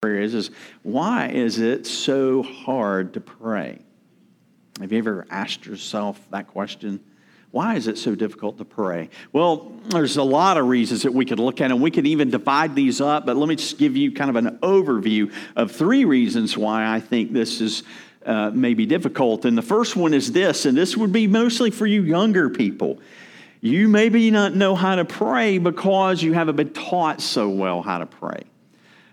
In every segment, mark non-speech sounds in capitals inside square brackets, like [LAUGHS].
prayer is, is why is it so hard to pray? Have you ever asked yourself that question? Why is it so difficult to pray? Well, there's a lot of reasons that we could look at, and we could even divide these up, but let me just give you kind of an overview of three reasons why I think this is uh, maybe difficult. And the first one is this, and this would be mostly for you younger people. You maybe not know how to pray because you haven't been taught so well how to pray.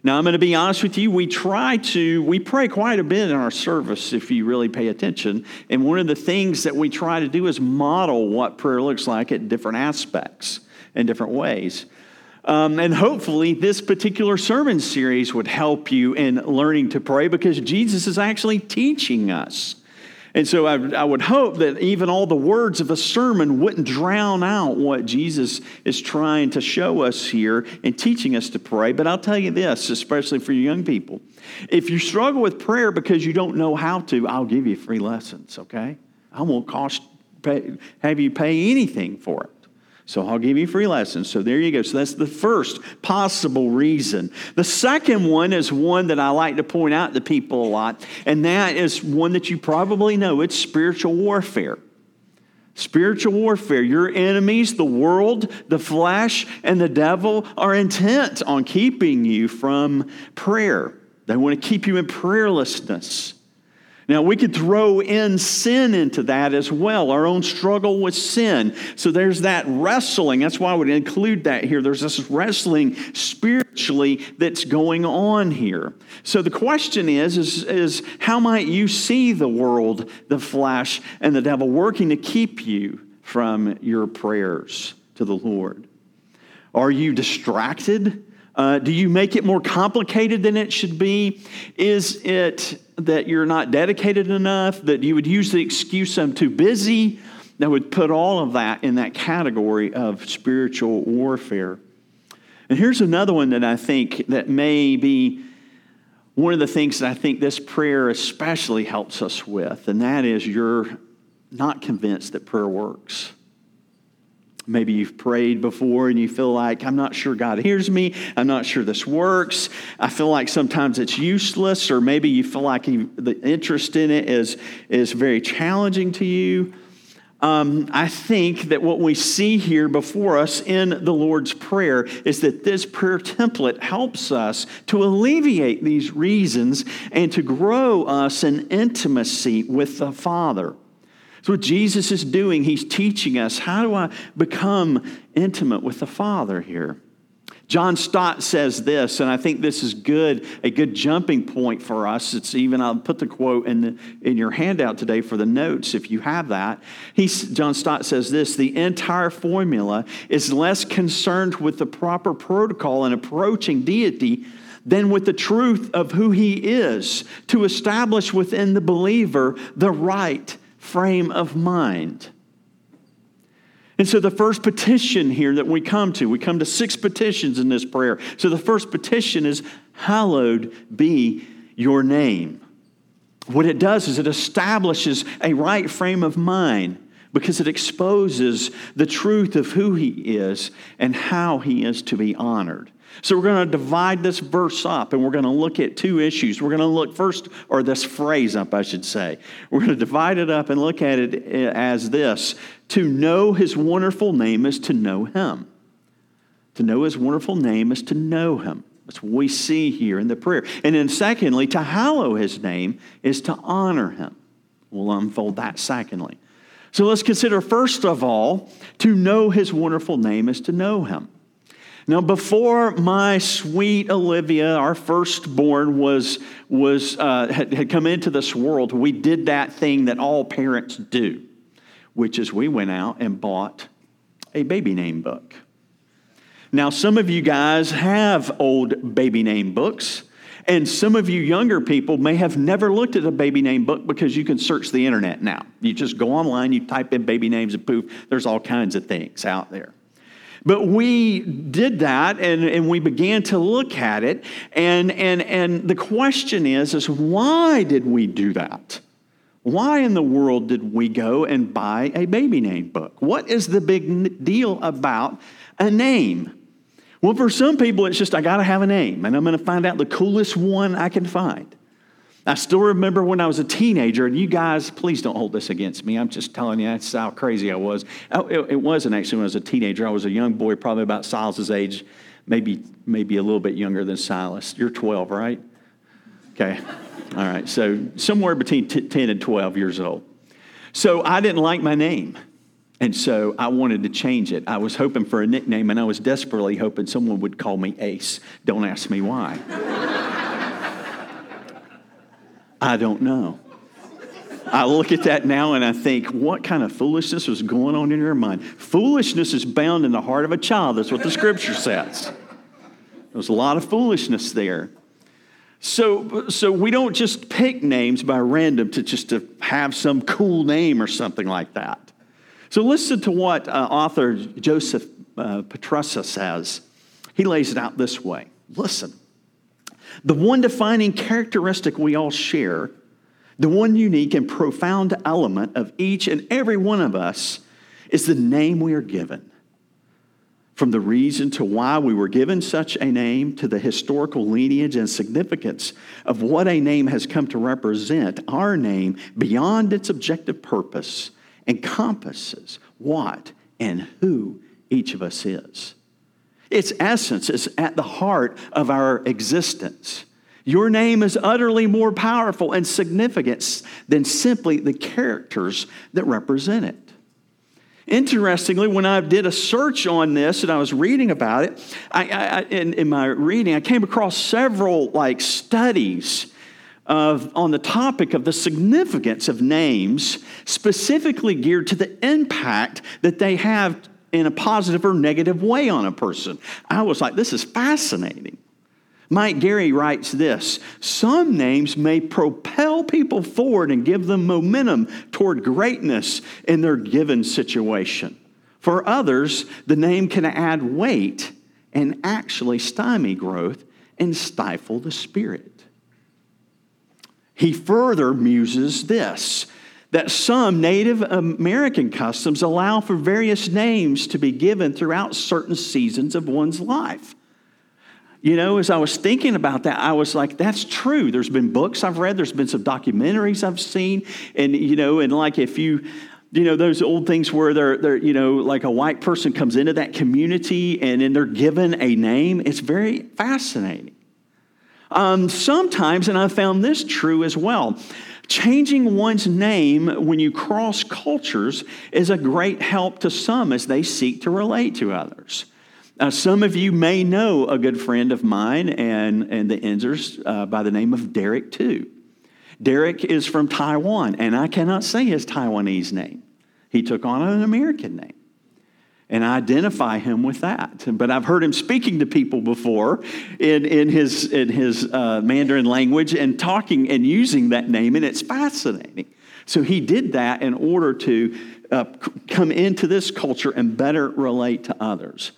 Now, I'm going to be honest with you. We try to, we pray quite a bit in our service if you really pay attention. And one of the things that we try to do is model what prayer looks like at different aspects and different ways. Um, and hopefully, this particular sermon series would help you in learning to pray because Jesus is actually teaching us and so I, I, would hope that even all the words of a sermon wouldn't drown out what Jesus is trying to show us here and teaching us to pray. But I'll tell you this, especially for young people. If you struggle with prayer because you don't know how to, I'll give you free lessons, okay? I won't cost pay, have you pay anything for it. So I'll give you free lessons. So there you go. So that's the first possible reason. The second one is one that I like to point out to people a lot, and that is one that you probably know it's spiritual warfare. Spiritual warfare. Your enemies, the world, the flesh, and the devil, are intent on keeping you from prayer. They want to keep you in prayerlessness. Now, we could throw in sin into that as well, our own struggle with sin. So there's that wrestling. That's why I would include that here. There's this wrestling spiritually that's going on here. So the question is, is, is how might you see the world, the flesh, and the devil working to keep you from your prayers to the Lord? Are you distracted? Uh, do you make it more complicated than it should be? Is it that you're not dedicated enough? That you would use the excuse, I'm too busy? That would put all of that in that category of spiritual warfare. And here's another one that I think that may be one of the things that I think this prayer especially helps us with, and that is you're not convinced that prayer works. Maybe you've prayed before and you feel like, I'm not sure God hears me. I'm not sure this works. I feel like sometimes it's useless, or maybe you feel like the interest in it is, is very challenging to you. Um, I think that what we see here before us in the Lord's Prayer is that this prayer template helps us to alleviate these reasons and to grow us in intimacy with the Father. So, what Jesus is doing, he's teaching us how do I become intimate with the Father here? John Stott says this, and I think this is good, a good jumping point for us. It's even, I'll put the quote in, the, in your handout today for the notes if you have that. He's, John Stott says this the entire formula is less concerned with the proper protocol in approaching deity than with the truth of who he is to establish within the believer the right frame of mind. And so, the first petition here that we come to, we come to six petitions in this prayer. So, the first petition is, Hallowed be your name. What it does is it establishes a right frame of mind because it exposes the truth of who he is and how he is to be honored. So we're going to divide this verse up and we're going to look at two issues. We're going to look first, or this phrase up, I should say. We're going to divide it up and look at it eh, as this To know his wonderful name is to know him. To know his wonderful name is to know him. That's what we see here in the prayer. And then, secondly, to hallow his name is to honor him. We'll unfold that secondly. So let's consider, first of all, to know his wonderful name is to know him. Now, before my sweet Olivia, our firstborn, was, was, uh, had, had come into this world, we did that thing that all parents do, which is we went out and bought a baby name book. Now, some of you guys have old baby name books. And some of you younger people may have never looked at a baby name book because you can search the internet now. You just go online, you type in baby names, and poof, there's all kinds of things out there. But we did that and, and we began to look at it. And, and, and the question is, is why did we do that? Why in the world did we go and buy a baby name book? What is the big deal about a name? Well, for some people, it's just I got to have a name, and I'm going to find out the coolest one I can find. I still remember when I was a teenager, and you guys, please don't hold this against me. I'm just telling you, that's how crazy I was. Oh, it wasn't actually when I was a teenager. I was a young boy, probably about Silas's age, maybe, maybe a little bit younger than Silas. You're 12, right? Okay. All right. So somewhere between t- 10 and 12 years old. So I didn't like my name. And so I wanted to change it. I was hoping for a nickname, and I was desperately hoping someone would call me Ace. Don't ask me why. I don't know. I look at that now and I think, what kind of foolishness was going on in your mind? Foolishness is bound in the heart of a child. That's what the scripture says. There's a lot of foolishness there. So, so we don't just pick names by random to just to have some cool name or something like that. So listen to what uh, author Joseph uh, Petrusa says. He lays it out this way. Listen. The one defining characteristic we all share, the one unique and profound element of each and every one of us, is the name we are given. From the reason to why we were given such a name to the historical lineage and significance of what a name has come to represent, our name, beyond its objective purpose, encompasses what and who each of us is. Its essence is at the heart of our existence. Your name is utterly more powerful and significant than simply the characters that represent it. Interestingly, when I did a search on this and I was reading about it, I, I, in, in my reading, I came across several like studies of, on the topic of the significance of names, specifically geared to the impact that they have in a positive or negative way on a person. I was like, this is fascinating. Mike Gary writes this Some names may propel people forward and give them momentum toward greatness in their given situation. For others, the name can add weight and actually stymie growth and stifle the spirit. He further muses this that some Native American customs allow for various names to be given throughout certain seasons of one's life. You know, as I was thinking about that, I was like, that's true. There's been books I've read, there's been some documentaries I've seen, and, you know, and like if you, you know, those old things where they're, they're, you know, like a white person comes into that community and then they're given a name, it's very fascinating. Um, sometimes, and I found this true as well, changing one's name when you cross cultures is a great help to some as they seek to relate to others. Uh, some of you may know a good friend of mine and, and the Enzers uh, by the name of Derek, too. Derek is from Taiwan, and I cannot say his Taiwanese name. He took on an American name and I identify him with that. But I've heard him speaking to people before in, in his, in his uh, Mandarin language and talking and using that name, and it's fascinating. So he did that in order to uh, come into this culture and better relate to others.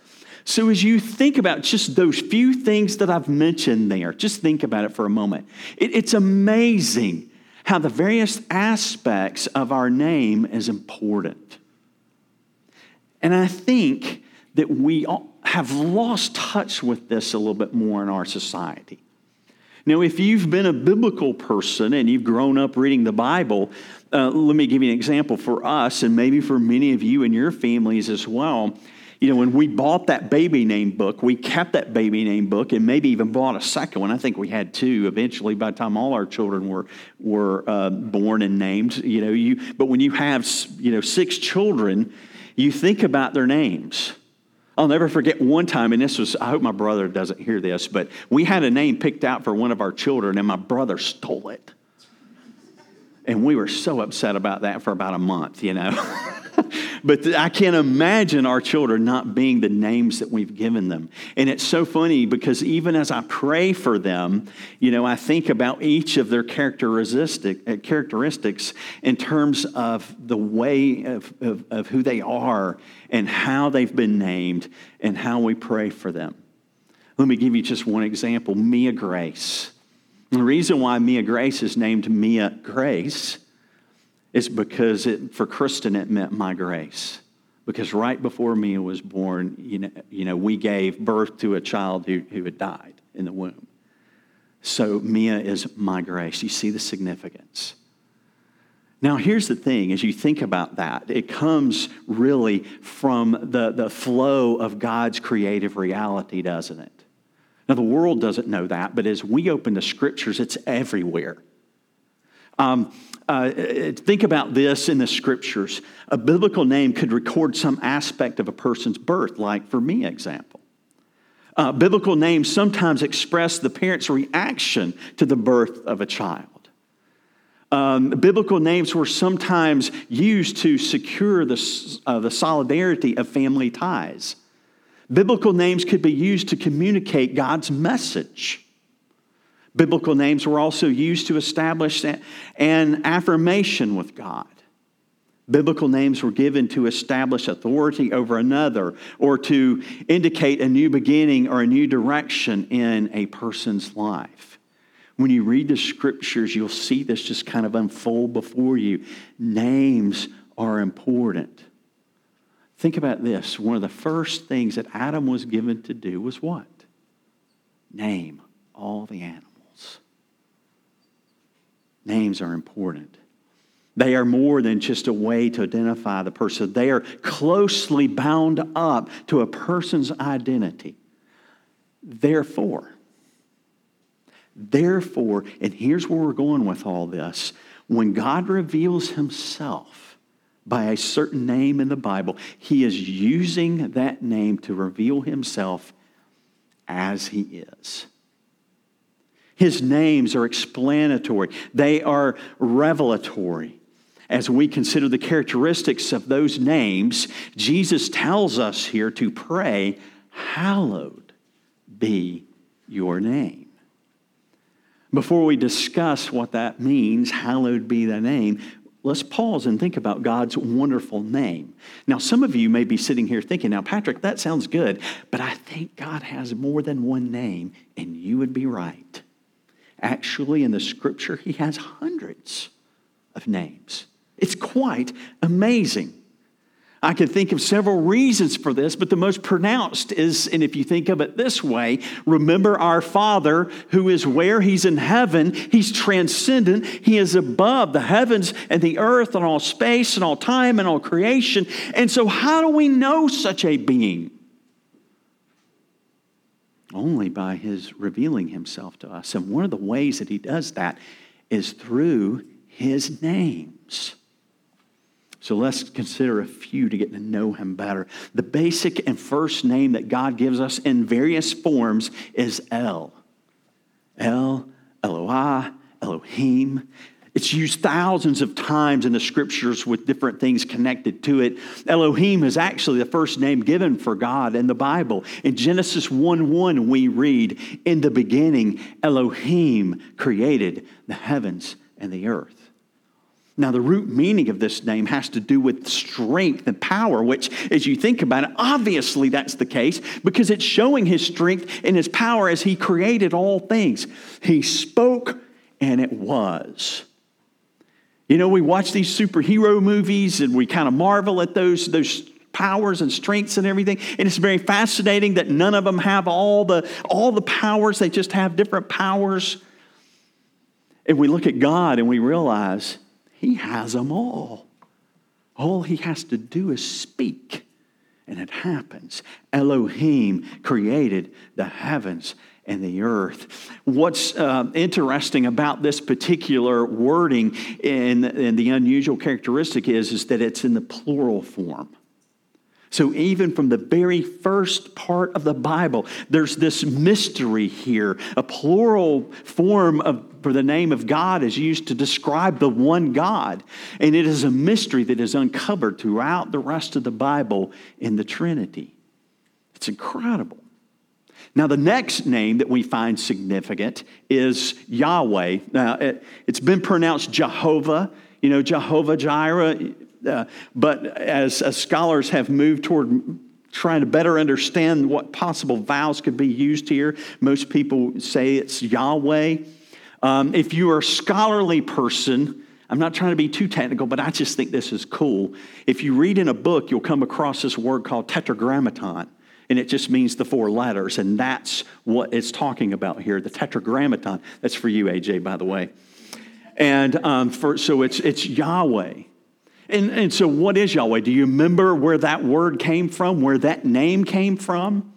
So, as you think about just those few things that I've mentioned there, just think about it for a moment. It, it's amazing how the various aspects of our name is important. And I think that we have lost touch with this a little bit more in our society. Now, if you've been a biblical person and you've grown up reading the Bible, uh, let me give you an example for us, and maybe for many of you and your families as well. You know, when we bought that baby name book, we kept that baby name book and maybe even bought a second one. I think we had two eventually by the time all our children were, were uh, born and named. You know, you, but when you have, you know, six children, you think about their names. I'll never forget one time, and this was, I hope my brother doesn't hear this, but we had a name picked out for one of our children, and my brother stole it. And we were so upset about that for about a month, you know. [LAUGHS] but I can't imagine our children not being the names that we've given them. And it's so funny because even as I pray for them, you know, I think about each of their characteristic, uh, characteristics in terms of the way of, of, of who they are and how they've been named and how we pray for them. Let me give you just one example Mia Grace. The reason why Mia Grace is named Mia Grace is because it, for Kristen it meant my grace because right before Mia was born, you know, you know we gave birth to a child who, who had died in the womb. So Mia is my grace. You see the significance. Now, here's the thing as you think about that, it comes really from the, the flow of God's creative reality, doesn't it? Now, the world doesn't know that, but as we open the scriptures, it's everywhere. Um, uh, think about this in the scriptures. A biblical name could record some aspect of a person's birth, like for me, example. Uh, biblical names sometimes express the parent's reaction to the birth of a child. Um, biblical names were sometimes used to secure the, uh, the solidarity of family ties. Biblical names could be used to communicate God's message. Biblical names were also used to establish an affirmation with God. Biblical names were given to establish authority over another or to indicate a new beginning or a new direction in a person's life. When you read the scriptures, you'll see this just kind of unfold before you. Names are important. Think about this. One of the first things that Adam was given to do was what? Name all the animals. Names are important. They are more than just a way to identify the person, they are closely bound up to a person's identity. Therefore, therefore, and here's where we're going with all this when God reveals himself, by a certain name in the Bible, he is using that name to reveal himself as he is. His names are explanatory, they are revelatory. As we consider the characteristics of those names, Jesus tells us here to pray, Hallowed be your name. Before we discuss what that means, hallowed be the name, let's pause and think about God's wonderful name. Now, some of you may be sitting here thinking, now, Patrick, that sounds good, but I think God has more than one name, and you would be right. Actually, in the scripture, he has hundreds of names. It's quite amazing. I can think of several reasons for this, but the most pronounced is, and if you think of it this way, remember our Father who is where He's in heaven. He's transcendent. He is above the heavens and the earth and all space and all time and all creation. And so, how do we know such a being? Only by His revealing Himself to us. And one of the ways that He does that is through His names. So let's consider a few to get to know him better. The basic and first name that God gives us in various forms is El. El, Eloah, Elohim. It's used thousands of times in the scriptures with different things connected to it. Elohim is actually the first name given for God in the Bible. In Genesis 1 1, we read, In the beginning, Elohim created the heavens and the earth. Now, the root meaning of this name has to do with strength and power, which, as you think about it, obviously that's the case because it's showing his strength and his power as he created all things. He spoke and it was. You know, we watch these superhero movies and we kind of marvel at those, those powers and strengths and everything. And it's very fascinating that none of them have all the, all the powers, they just have different powers. And we look at God and we realize he has them all. All he has to do is speak, and it happens. Elohim created the heavens and the earth. What's uh, interesting about this particular wording and, and the unusual characteristic is, is that it's in the plural form. So, even from the very first part of the Bible, there's this mystery here. A plural form of, for the name of God is used to describe the one God. And it is a mystery that is uncovered throughout the rest of the Bible in the Trinity. It's incredible. Now, the next name that we find significant is Yahweh. Now, it, has been pronounced Jehovah. You know, Jehovah Jireh uh, but as, as scholars have moved toward trying to better understand what possible vowels could be used here, most people say it's Yahweh. Um, if you are a scholarly person, I'm not trying to be too technical, but I just think this is cool. If you read in a book, you'll come across this word called tetragrammaton, and it just means the four letters, and that's what it's talking about here the tetragrammaton. That's for you, AJ, by the way. And um, for, so it's, it's Yahweh. And, and so, what is Yahweh? Do you remember where that word came from, where that name came from?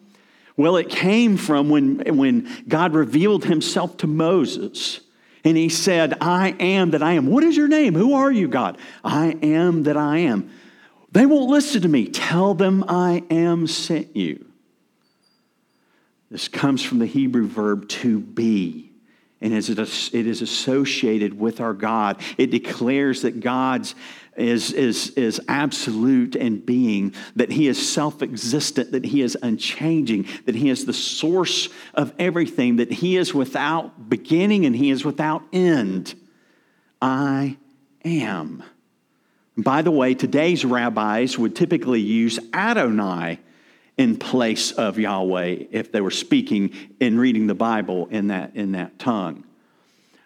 Well, it came from when, when God revealed himself to Moses. And he said, I am that I am. What is your name? Who are you, God? I am that I am. They won't listen to me. Tell them I am sent you. This comes from the Hebrew verb to be and it is associated with our God. It declares that God's is, is, is absolute in being, that He is self existent, that He is unchanging, that He is the source of everything, that He is without beginning and He is without end. I am. By the way, today's rabbis would typically use Adonai in place of Yahweh if they were speaking and reading the Bible in that, in that tongue.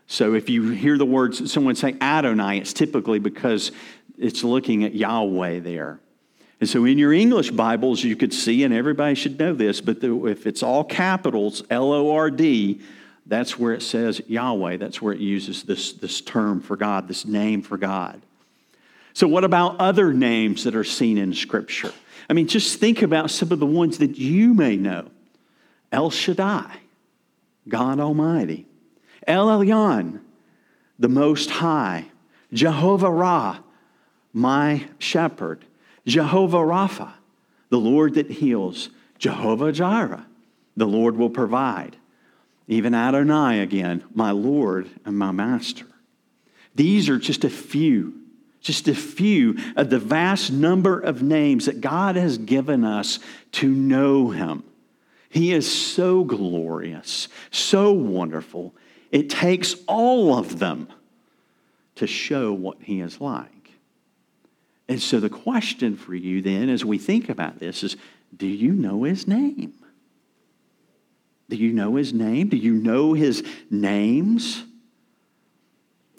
So if you hear the words someone say Adonai, it's typically because it's looking at Yahweh there. And so in your English Bibles, you could see, and everybody should know this, but the, if it's all capitals, L O R D, that's where it says Yahweh. That's where it uses this, this term for God, this name for God. So, what about other names that are seen in Scripture? I mean, just think about some of the ones that you may know El Shaddai, God Almighty, El Elyon, the Most High, Jehovah Ra, my shepherd, Jehovah Rapha, the Lord that heals, Jehovah Jireh, the Lord will provide. Even Adonai again, my Lord and my master. These are just a few just a few of the vast number of names that God has given us to know Him. He is so glorious, so wonderful. It takes all of them to show what He is like. And so the question for you then, as we think about this, is do you know His name? Do you know His name? Do you know His names?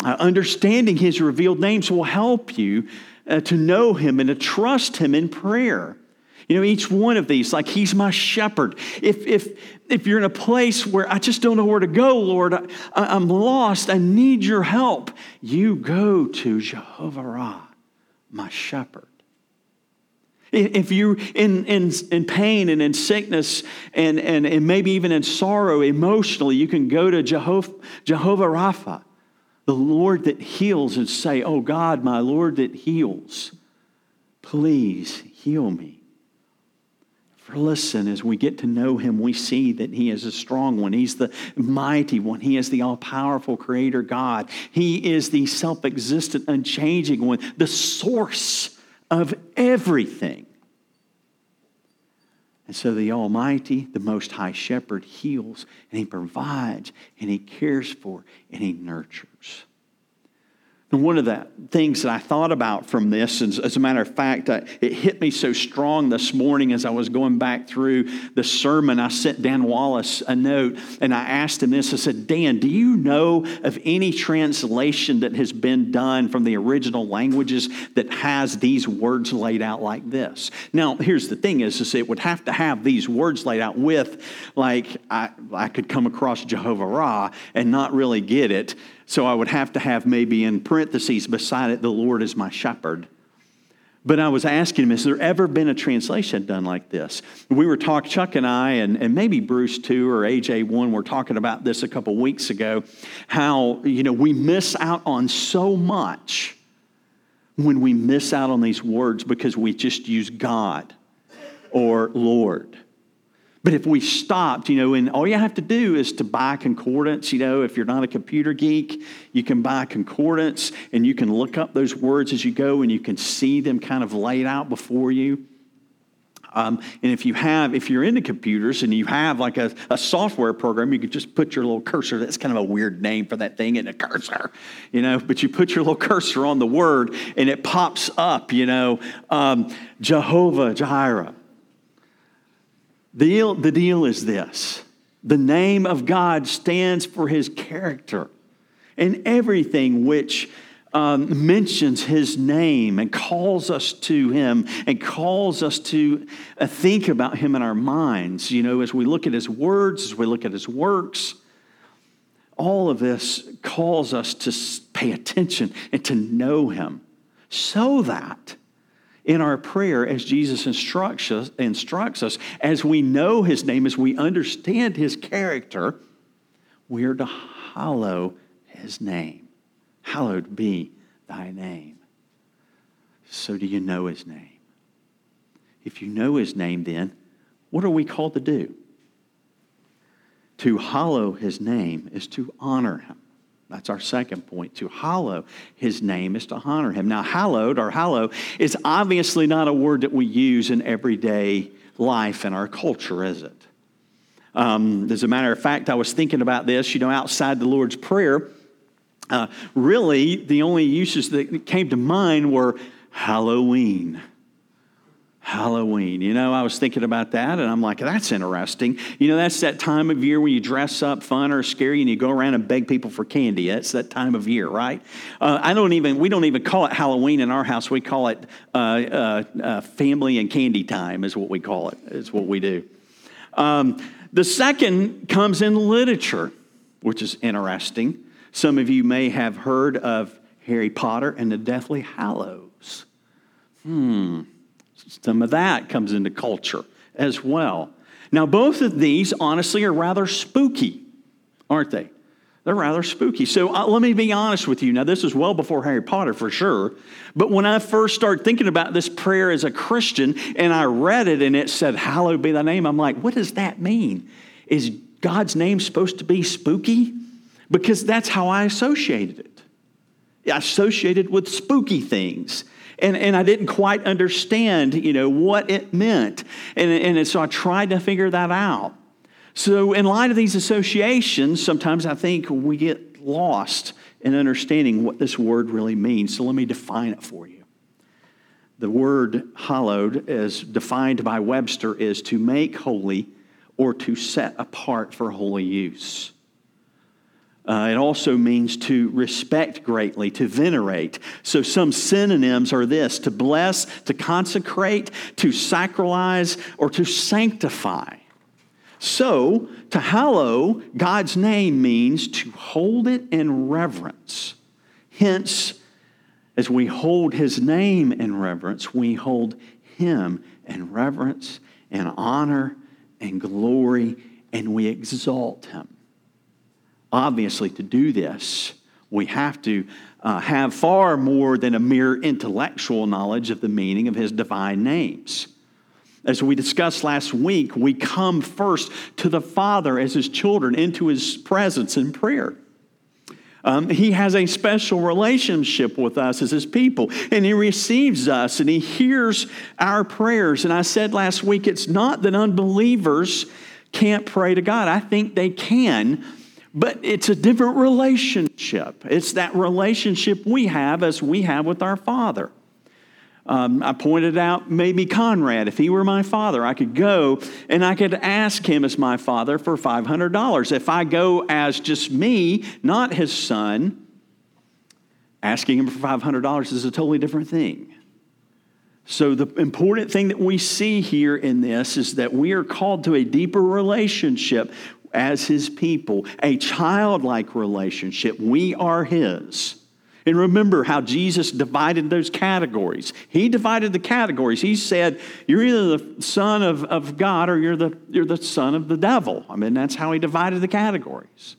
Uh, understanding his revealed names will help you uh, to know him and to trust him in prayer. You know, each one of these, like he's my shepherd. If, if, if you're in a place where I just don't know where to go, Lord, I, I'm lost, I need your help, you go to Jehovah Ra, my shepherd. If you're in, in, in pain and in sickness and, and, and maybe even in sorrow emotionally, you can go to Jehovah, Jehovah Rapha the Lord that heals and say, Oh God, my Lord that heals, please heal me. Listen, as we get to know him, we see that he is a strong one. He's the mighty one. He is the all powerful creator God. He is the self existent, unchanging one, the source of everything. And so the Almighty, the Most High Shepherd, heals and He provides and He cares for and He nurtures. And one of the things that I thought about from this, as, as a matter of fact, I, it hit me so strong this morning as I was going back through the sermon. I sent Dan Wallace a note and I asked him this. I said, Dan, do you know of any translation that has been done from the original languages that has these words laid out like this? Now, here's the thing is, is it would have to have these words laid out with, like, I, I could come across Jehovah Ra and not really get it so I would have to have maybe in parentheses beside it, the Lord is my shepherd. But I was asking him, has there ever been a translation done like this? We were talking, Chuck and I, and, and maybe Bruce too, or AJ1, were talking about this a couple weeks ago, how, you know, we miss out on so much when we miss out on these words because we just use God or Lord. But if we stopped, you know, and all you have to do is to buy concordance, you know, if you're not a computer geek, you can buy concordance and you can look up those words as you go and you can see them kind of laid out before you. Um, and if you have, if you're into computers and you have like a, a, software program, you could just put your little cursor. That's kind of a weird name for that thing, and a cursor, you know. But you put your little cursor on the word, and it pops up, you know, um, Jehovah Jireh, the deal, the deal is this the name of God stands for his character and everything which um, mentions his name and calls us to him and calls us to uh, think about him in our minds. You know, as we look at his words, as we look at his works, all of this calls us to pay attention and to know him so that in our prayer, as Jesus instructs us, instructs us, as we know his name, as we understand his character, we are to hallow his name. Hallowed be thy name. So, do you know his name? If you know his name, then what are we called to do? To hallow his name is to honor him. That's our second point. To hallow his name is to honor him. Now, hallowed or hallow is obviously not a word that we use in everyday life in our culture, is it? Um, as a matter of fact, I was thinking about this, you know, outside the Lord's Prayer, uh, really, the only uses that came to mind were Halloween. Halloween. You know, I was thinking about that and I'm like, that's interesting. You know, that's that time of year when you dress up fun or scary and you go around and beg people for candy. That's that time of year, right? Uh, I don't even, we don't even call it Halloween in our house. We call it uh, uh, uh family and candy time, is what we call it, is what we do. Um, the second comes in literature, which is interesting. Some of you may have heard of Harry Potter and the Deathly Hallows. Hmm, some of that comes into culture as well. Now, both of these, honestly, are rather spooky, aren't they? They're rather spooky. So uh, let me be honest with you. Now, this is well before Harry Potter for sure. But when I first started thinking about this prayer as a Christian and I read it and it said, Hallowed be thy name, I'm like, what does that mean? Is God's name supposed to be spooky? because that's how I associated it. I associated with spooky things. And, and I didn't quite understand, you know, what it meant. And, and so I tried to figure that out. So in light of these associations, sometimes I think we get lost in understanding what this word really means. So let me define it for you. The word hallowed, as defined by Webster, is to make holy or to set apart for holy use. Uh, it also means to respect greatly, to venerate. So, some synonyms are this to bless, to consecrate, to sacralize, or to sanctify. So, to hallow God's name means to hold it in reverence. Hence, as we hold his name in reverence, we hold him in reverence and honor and glory, and we exalt him. Obviously, to do this, we have to uh, have far more than a mere intellectual knowledge of the meaning of his divine names. As we discussed last week, we come first to the Father as his children into his presence in prayer. Um, he has a special relationship with us as his people, and he receives us and he hears our prayers. And I said last week, it's not that unbelievers can't pray to God. I think they can, but it's a different relationship. It's that relationship we have as we have with our Father. Um, I pointed out maybe Conrad, if he were my father, I could go and I could ask him as my father for $500. If I go as just me, not his son, asking him for $500 is a totally different thing. So, the important thing that we see here in this is that we are called to a deeper relationship as his people, a childlike relationship. We are his. And remember how Jesus divided those categories. He divided the categories. He said, You're either the son of, of God or you're the, you're the son of the devil. I mean, that's how he divided the categories.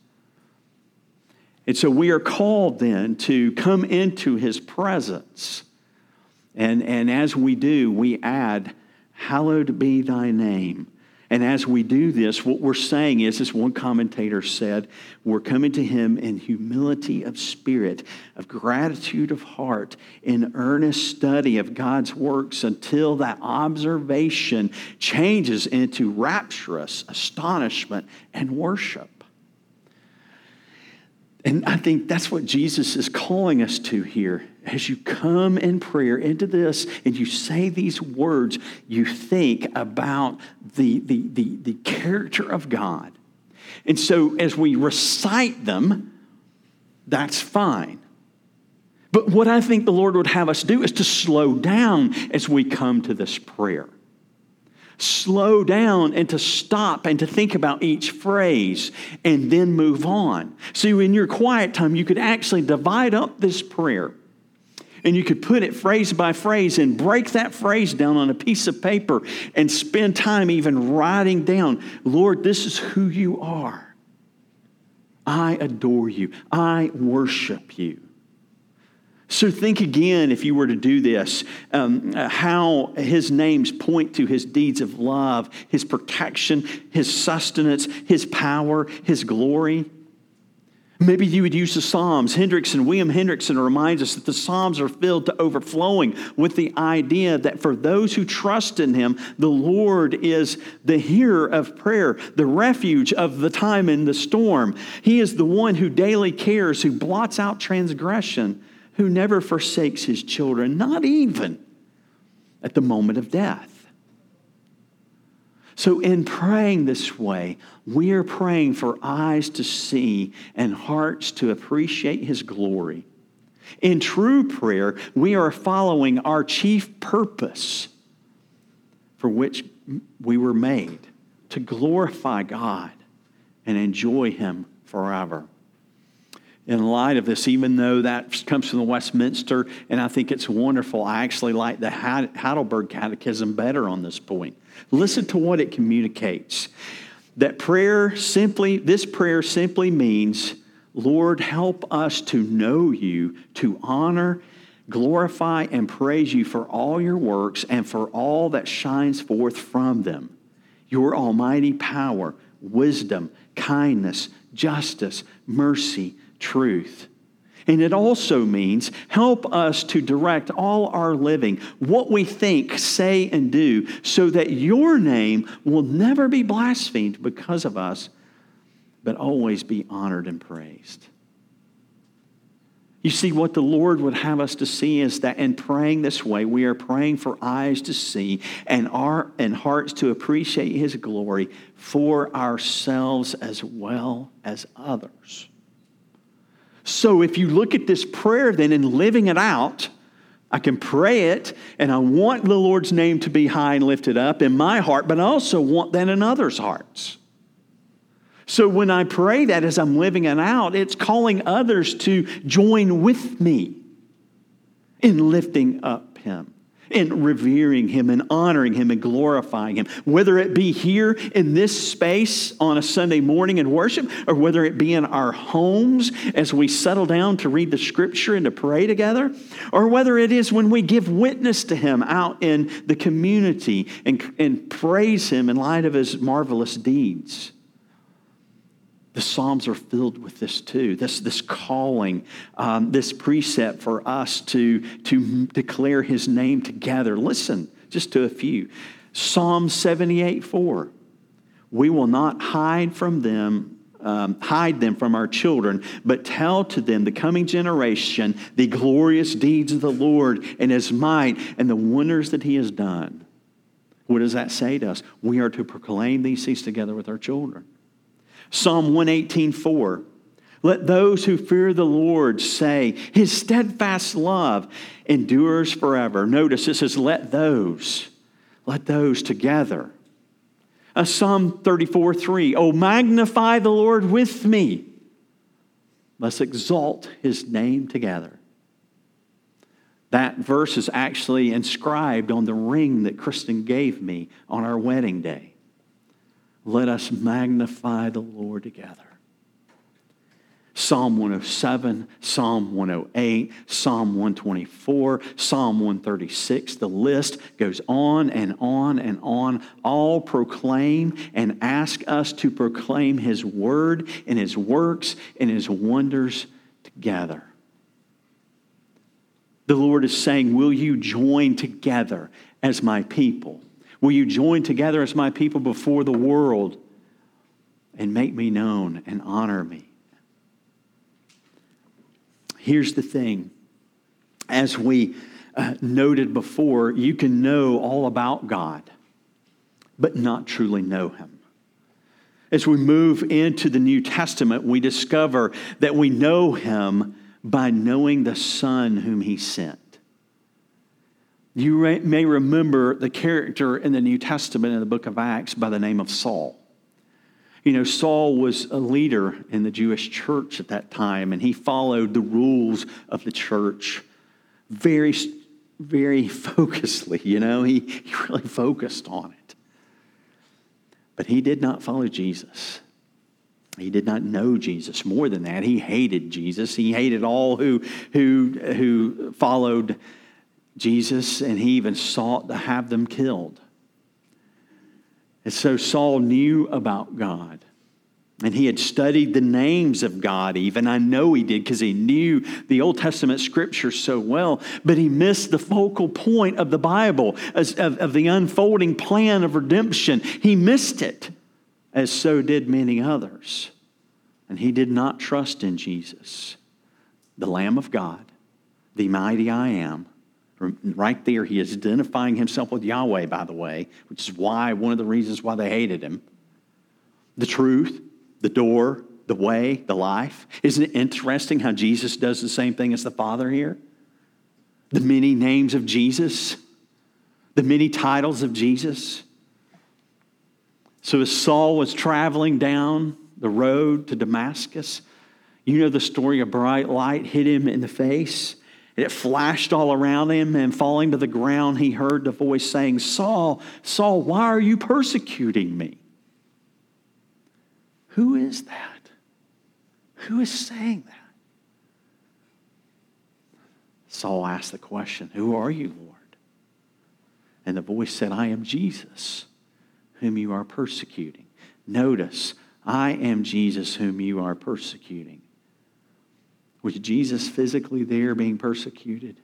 And so we are called then to come into his presence. And, and as we do, we add, Hallowed be thy name. And as we do this, what we're saying is, as one commentator said, we're coming to him in humility of spirit, of gratitude of heart, in earnest study of God's works until that observation changes into rapturous astonishment and worship. And I think that's what Jesus is calling us to here. As you come in prayer into this and you say these words, you think about the, the, the, the character of God. And so as we recite them, that's fine. But what I think the Lord would have us do is to slow down as we come to this prayer. Slow down and to stop and to think about each phrase and then move on. So, in your quiet time, you could actually divide up this prayer and you could put it phrase by phrase and break that phrase down on a piece of paper and spend time even writing down, Lord, this is who you are. I adore you. I worship you. So think again, if you were to do this, um, uh, how his names point to his deeds of love, his protection, his sustenance, his power, his glory. Maybe you would use the Psalms. Hendriksen, William Hendriksen reminds us that the Psalms are filled to overflowing with the idea that for those who trust in him, the Lord is the hearer of prayer, the refuge of the time in the storm. He is the one who daily cares, who blots out transgression who never forsakes his children, not even at the moment of death. So, in praying this way, we are praying for eyes to see and hearts to appreciate his glory. In true prayer, we are following our chief purpose for which we were made to glorify God and enjoy him forever in light of this, even though that comes from the Westminster, and I think it's wonderful. I actually like the Heidelberg Catechism better on this point. Listen to what it communicates. That prayer simply, this prayer simply means, Lord, help us to know you, to honor, glorify, and praise you for all your works and for all that shines forth from them. Your almighty power, wisdom, kindness, justice, mercy, truth. And it also means help us to direct all our living, what we think, say, and do, so that your name will never be blasphemed because of us, but always be honored and praised. You see, what the Lord would have us to see is that in praying this way, we are praying for eyes to see and, our, and hearts to appreciate His glory for ourselves as well as others. So if you look at this prayer then and living it out, I can pray it, and I want the Lord's name to be high and lifted up in my heart, but I also want that in others' hearts. So when I pray that as I'm living it out, it's calling others to join with me in lifting up Him in revering him and honoring him and glorifying him. Whether it be here in this space on a Sunday morning in worship, or whether it be in our homes as we settle down to read the scripture and to pray together, or whether it is when we give witness to him out in the community and, and praise him in light of his marvelous deeds. The Psalms are filled with this too, this, this calling, um, this precept for us to, to declare his name together. Listen just to a few. Psalm 78 4. We will not hide from them um, hide them from our children, but tell to them, the coming generation, the glorious deeds of the Lord and his might and the wonders that he has done. What does that say to us? We are to proclaim these things together with our children. Psalm 118:4. Let those who fear the Lord say, His steadfast love endures forever. Notice it says, Let those, let those together. Uh, Psalm 34 3. Oh, magnify the Lord with me. Let's exalt his name together. That verse is actually inscribed on the ring that Kristen gave me on our wedding day. Let us magnify the Lord together. Psalm 107, Psalm 108, Psalm 124, Psalm 136. The list goes on and on and on. All proclaim and ask us to proclaim His word and His works and His wonders together. The Lord is saying, Will you join together as my people? Will you join together as my people before the world and make me known and honor me? Here's the thing. As we uh, noted before, you can know all about God, but not truly know Him. As we move into the New Testament, we discover that we know Him, by knowing the Son whom he sent. You may remember the character in the New Testament in the book of Acts by the name of Saul. You know, Saul was a leader in the Jewish church at that time, and he followed the rules of the church very, very focusedly. You know, he, he really focused on it. But he did not follow Jesus. He did not know Jesus. More than that, he hated Jesus. He hated all who, who, who followed Jesus, and he even sought to have them killed. And so Saul knew about God. And he had studied the names of God, even. I know he did because he knew the Old Testament scripture so well. But he missed the focal point of the Bible, as, of, of the unfolding plan of redemption. He missed it, as so did many others. And he did not trust in Jesus, the Lamb of God, the mighty I am. Right there, he is identifying himself with Yahweh, by the way, which is why one of the reasons why they hated him. The truth, the door, the way, the life. Isn't it interesting how Jesus does the same thing as the Father here? The many names of Jesus, the many titles of Jesus. So as Saul was traveling down the road to Damascus, you know the story a bright light hit him in the face. It flashed all around him, and falling to the ground, he heard the voice saying, Saul, Saul, why are you persecuting me? Who is that? Who is saying that? Saul asked the question, Who are you, Lord? And the voice said, I am Jesus, whom you are persecuting. Notice, I am Jesus, whom you are persecuting. Was Jesus physically there being persecuted?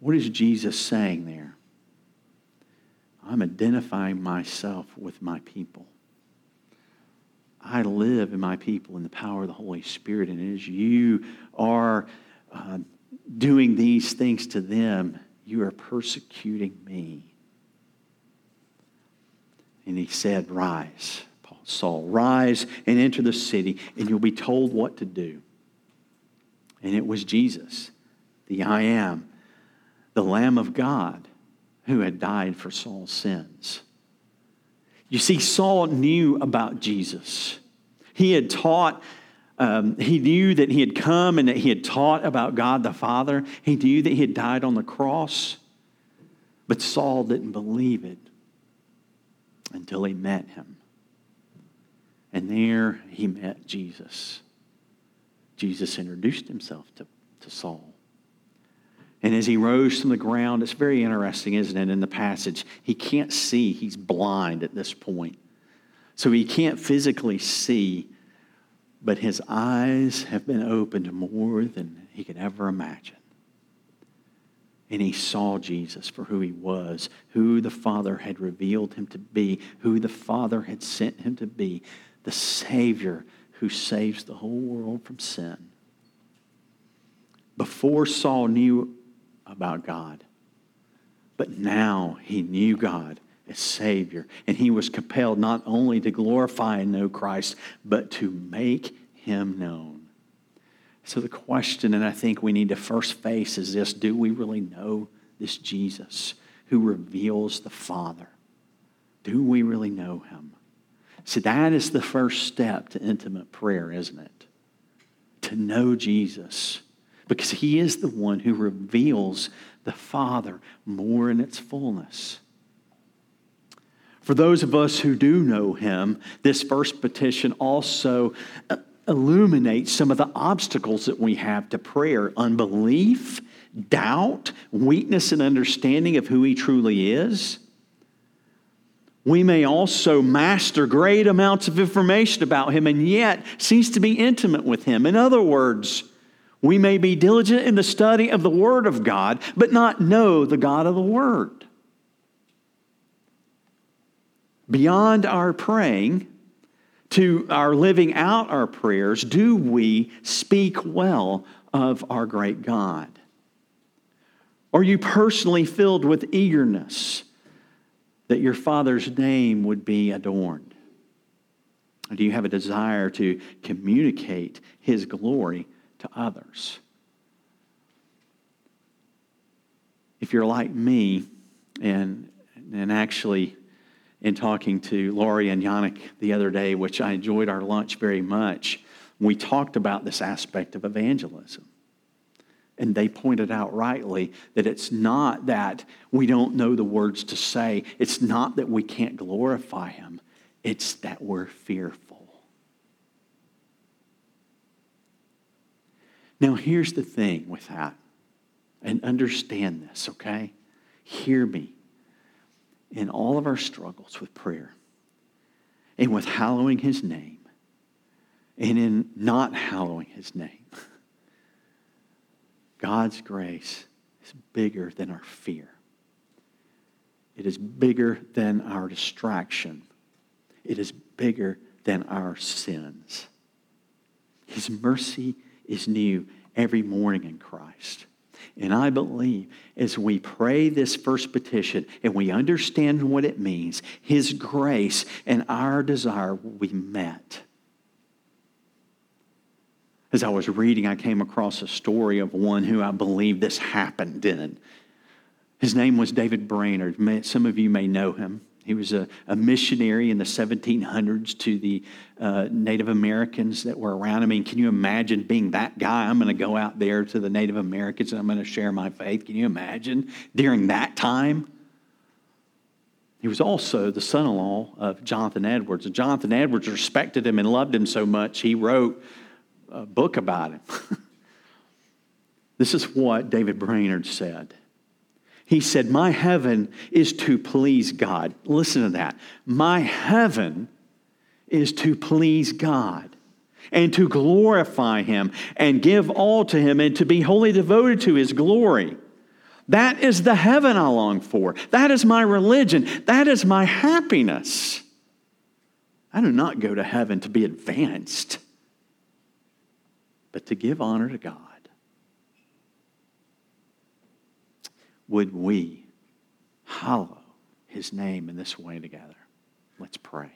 What is Jesus saying there? I'm identifying myself with my people. I live in my people in the power of the Holy Spirit. And as you are uh, doing these things to them, you are persecuting me. And he said, Rise, Paul, Saul, rise and enter the city, and you'll be told what to do. And it was Jesus, the I am, the Lamb of God, who had died for Saul's sins. You see, Saul knew about Jesus. He had taught, um, he knew that he had come and that he had taught about God the Father. He knew that he had died on the cross. But Saul didn't believe it until he met him. And there he met Jesus. Jesus introduced himself to, to Saul. And as he rose from the ground, it's very interesting, isn't it, in the passage? He can't see, he's blind at this point. So he can't physically see, but his eyes have been opened more than he could ever imagine. And he saw Jesus for who he was, who the Father had revealed him to be, who the Father had sent him to be, the Savior who saves the whole world from sin. Before Saul knew about God. But now he knew God as Savior, and he was compelled not only to glorify and know Christ, but to make him known. So, the question, and I think we need to first face, is this do we really know this Jesus who reveals the Father? Do we really know him? See, that is the first step to intimate prayer, isn't it? To know Jesus because he is the one who reveals the Father more in its fullness. For those of us who do know him, this first petition also uh, illuminates some of the obstacles that we have to prayer unbelief, doubt, weakness in understanding of who he truly is. We may also master great amounts of information about him and yet cease to be intimate with him. In other words, we may be diligent in the study of the Word of God, but not know the God of the Word. Beyond our praying, to our living out our prayers, do we speak well of our great God? Are you personally filled with eagerness that your Father's name would be adorned? Or do you have a desire to communicate His glory to others. If you're like me, and, and actually, in talking to Laurie and Yannick the other day, which I enjoyed our lunch very much, we talked about this aspect of evangelism. And they pointed out rightly that it's not that we don't know the words to say, it's not that we can't glorify Him, it's that we're fearful. Now, here's the thing with that, and understand this, okay? Hear me. In all of our struggles with prayer and with hallowing His name and in not hallowing His name, God's grace is bigger than our fear. It is bigger than our distraction. It is bigger than our sins. His mercy is new every morning in Christ. And I believe as we pray this first petition and we understand what it means, His grace and our desire will be met. As I was reading, I came across a story of one who I believe this happened in. His name was David Brainerd. Some of you may know him. He was a, a missionary in the 1700s to the uh, Native Americans that were around. I mean, can you imagine being that guy? I'm going to go out there to the Native Americans and I'm going to share my faith. Can you imagine during that time? He was also the son in law of Jonathan Edwards. And Jonathan Edwards respected him and loved him so much, he wrote a book about him. [LAUGHS] this is what David Brainerd said. He said, My heaven is to please God. Listen to that. My heaven is to please God and to glorify Him and give all to Him and to be wholly devoted to His glory. That is the heaven I long for. That is my religion. That is my happiness. I do not go to heaven to be advanced, but to give honor to God. would we hallow his name in this way together? Let's pray.